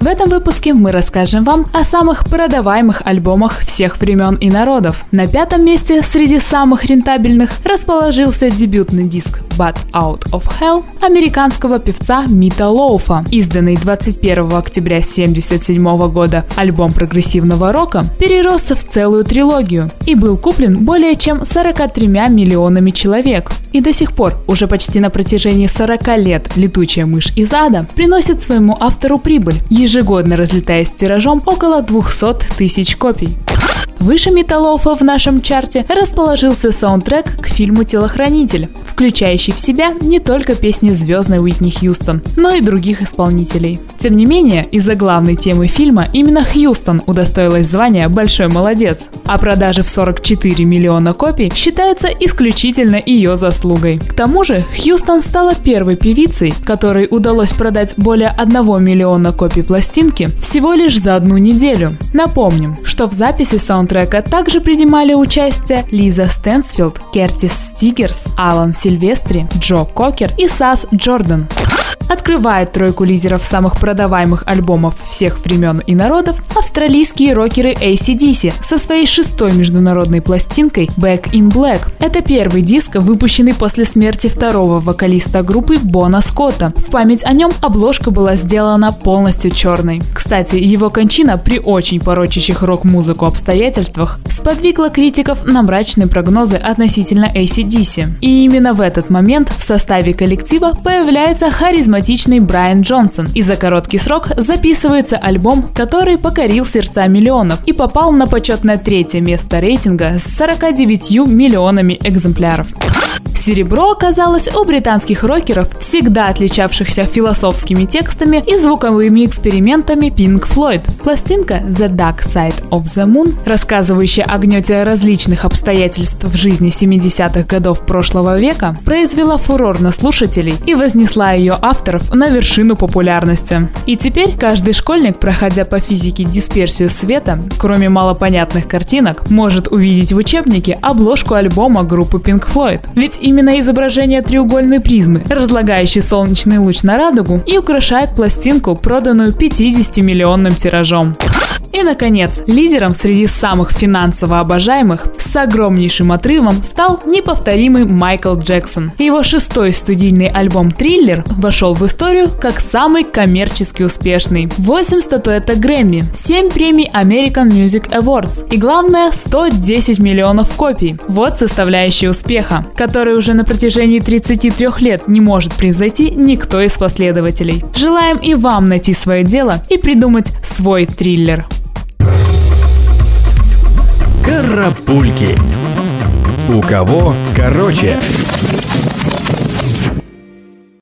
В этом выпуске мы расскажем вам о самых продаваемых альбомах всех времен и народов. На пятом месте среди самых рентабельных расположился дебютный диск But Out of Hell американского певца Мита Лоуфа, изданный 21 октября 1977 года. Альбом прогрессивного рока перерос в целую трилогию и был куплен более чем 43 миллионами человек. И до сих пор, уже почти на протяжении 40 лет, летучая мышь из ада приносит своему автору прибыль, ежегодно разлетаясь тиражом около 200 тысяч копий. Выше металлофа в нашем чарте расположился саундтрек к фильму «Телохранитель», включающий в себя не только песни звездной Уитни Хьюстон, но и других исполнителей. Тем не менее, из-за главной темы фильма именно Хьюстон удостоилась звания «Большой молодец», а продажи в 44 миллиона копий считаются исключительно ее заслугой. К тому же, Хьюстон стала первой певицей, которой удалось продать более 1 миллиона копий пластинки всего лишь за одну неделю. Напомним, что в записи саундтрека также принимали участие Лиза Стэнсфилд, Кертис Стигерс, Алан Сильвестри, Джо Кокер и Сас Джордан открывает тройку лидеров самых продаваемых альбомов всех времен и народов австралийские рокеры ACDC со своей шестой международной пластинкой Back in Black. Это первый диск, выпущенный после смерти второго вокалиста группы Бона Скотта. В память о нем обложка была сделана полностью черной. Кстати, его кончина при очень порочащих рок-музыку обстоятельствах сподвигла критиков на мрачные прогнозы относительно ACDC. И именно в этот момент в составе коллектива появляется харизматичный харизматичный Брайан Джонсон. И за короткий срок записывается альбом, который покорил сердца миллионов и попал на почетное третье место рейтинга с 49 миллионами экземпляров. Серебро оказалось у британских рокеров, всегда отличавшихся философскими текстами и звуковыми экспериментами Pink Floyd. Пластинка The Dark Side of the Moon, рассказывающая о гнете различных обстоятельств в жизни 70-х годов прошлого века, произвела фурор на слушателей и вознесла ее авторов на вершину популярности. И теперь каждый школьник, проходя по физике дисперсию света, кроме малопонятных картинок, может увидеть в учебнике обложку альбома группы Pink Floyd. Ведь именно изображение треугольной призмы, разлагающей солнечный луч на радугу, и украшает пластинку, проданную 50-миллионным тиражом. И, наконец, лидером среди самых финансово обожаемых с огромнейшим отрывом стал неповторимый Майкл Джексон. Его шестой студийный альбом «Триллер» вошел в историю как самый коммерчески успешный. 8 статуэток Грэмми, 7 премий American Music Awards и, главное, 110 миллионов копий. Вот составляющие успеха, который уже на протяжении 33 лет не может превзойти никто из последователей. Желаем и вам найти свое дело и придумать свой триллер. Карапульки. У кого короче?